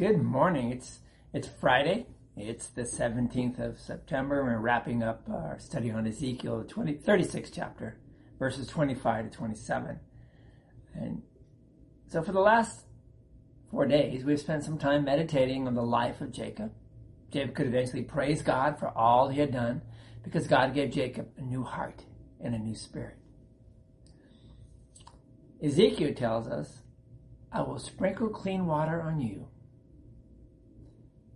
Good morning. It's it's Friday. It's the 17th of September. We're wrapping up our study on Ezekiel, the 20, 36th chapter, verses 25 to 27. And so for the last four days, we've spent some time meditating on the life of Jacob. Jacob could eventually praise God for all he had done because God gave Jacob a new heart and a new spirit. Ezekiel tells us, I will sprinkle clean water on you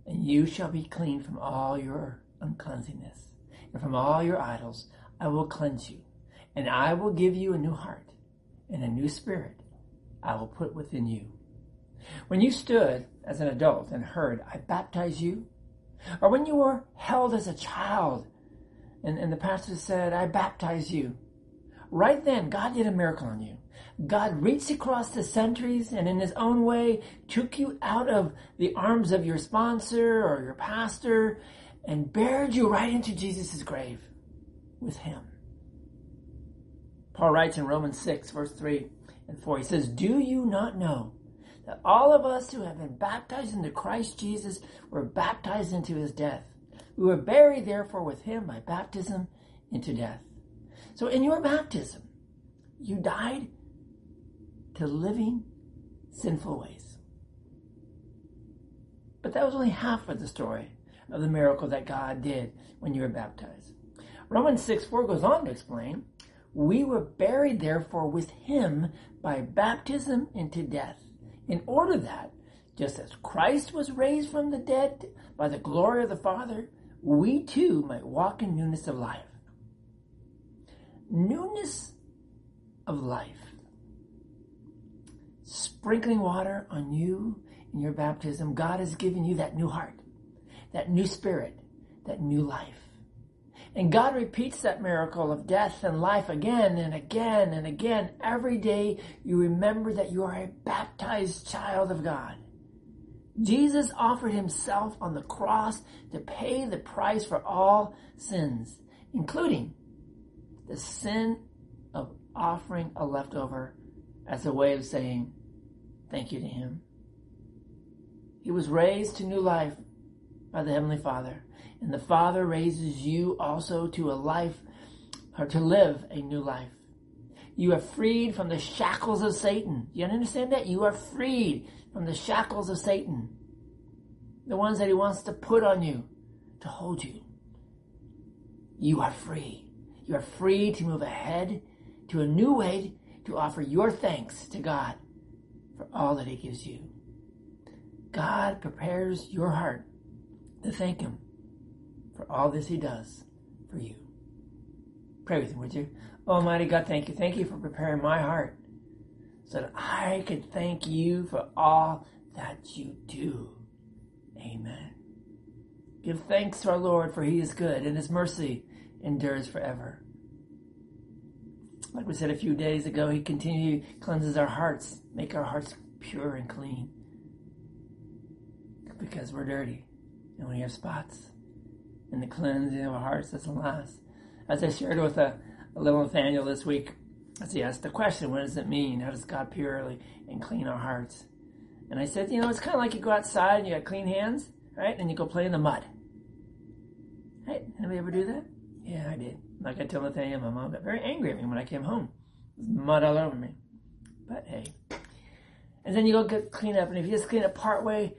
and you shall be clean from all your uncleanness, and from all your idols I will cleanse you, and I will give you a new heart, and a new spirit I will put within you. When you stood as an adult and heard, I baptize you, or when you were held as a child, and, and the pastor said, I baptize you, right then God did a miracle on you. God reached across the centuries and in his own way took you out of the arms of your sponsor or your pastor and buried you right into Jesus' grave with him. Paul writes in Romans 6 verse 3 and 4, he says, Do you not know that all of us who have been baptized into Christ Jesus were baptized into his death? We were buried therefore with him by baptism into death. So in your baptism, you died to living sinful ways. But that was only half of the story of the miracle that God did when you were baptized. Romans 6 4 goes on to explain, We were buried therefore with him by baptism into death, in order that, just as Christ was raised from the dead by the glory of the Father, we too might walk in newness of life. Newness of life sprinkling water on you in your baptism, God has given you that new heart, that new spirit, that new life. And God repeats that miracle of death and life again and again and again. Every day you remember that you are a baptized child of God. Jesus offered himself on the cross to pay the price for all sins, including the sin of offering a leftover as a way of saying, Thank you to him. He was raised to new life by the Heavenly Father. And the Father raises you also to a life or to live a new life. You are freed from the shackles of Satan. You understand that? You are freed from the shackles of Satan. The ones that he wants to put on you to hold you. You are free. You are free to move ahead to a new way to offer your thanks to God for all that He gives you. God prepares your heart to thank Him for all this He does for you. Pray with me, would you? Almighty God, thank you. Thank you for preparing my heart so that I could thank you for all that you do. Amen. Give thanks to our Lord, for He is good, and His mercy endures forever. Like we said a few days ago, He continually cleanses our hearts, make our hearts pure and clean. Because we're dirty and we have spots. And the cleansing of our hearts doesn't last. As I shared with a, a little Nathaniel this week, as he asked the question, what does it mean? How does God purely and clean our hearts? And I said, you know, it's kind of like you go outside and you got clean hands, right? And you go play in the mud. Right? Anybody ever do that? Yeah, I did. Like I told Nathaniel, my mom got very angry at me when I came home. There's mud all over me. But hey. And then you go get clean up, and if you just clean up part way,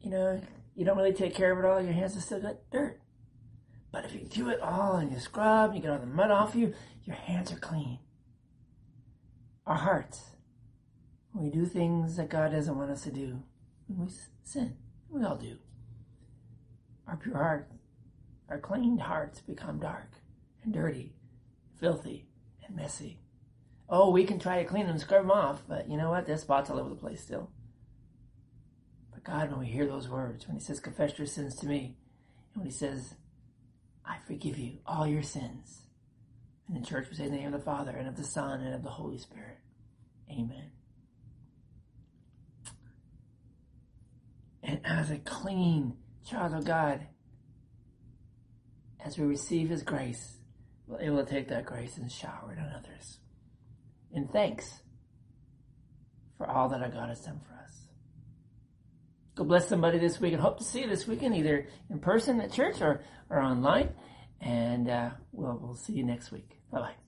you know, you don't really take care of it all, your hands are still got dirt. But if you do it all and you scrub, and you get all the mud off you, your hands are clean. Our hearts, we do things that God doesn't want us to do, we sin. We all do. Our pure heart, our clean hearts become dark and dirty, filthy, and messy. Oh, we can try to clean them, scrub them off, but you know what? There's spots all over the place still. But God, when we hear those words, when He says, Confess your sins to me, and when He says, I forgive you all your sins. And the church we say in the name of the Father, and of the Son, and of the Holy Spirit. Amen. And as a clean child of God, as we receive His grace, we're able to take that grace and shower it on others. In thanks for all that our God has done for us. Go bless somebody this week and hope to see you this weekend, either in person at church or, or online. And uh, we'll, we'll see you next week. Bye bye.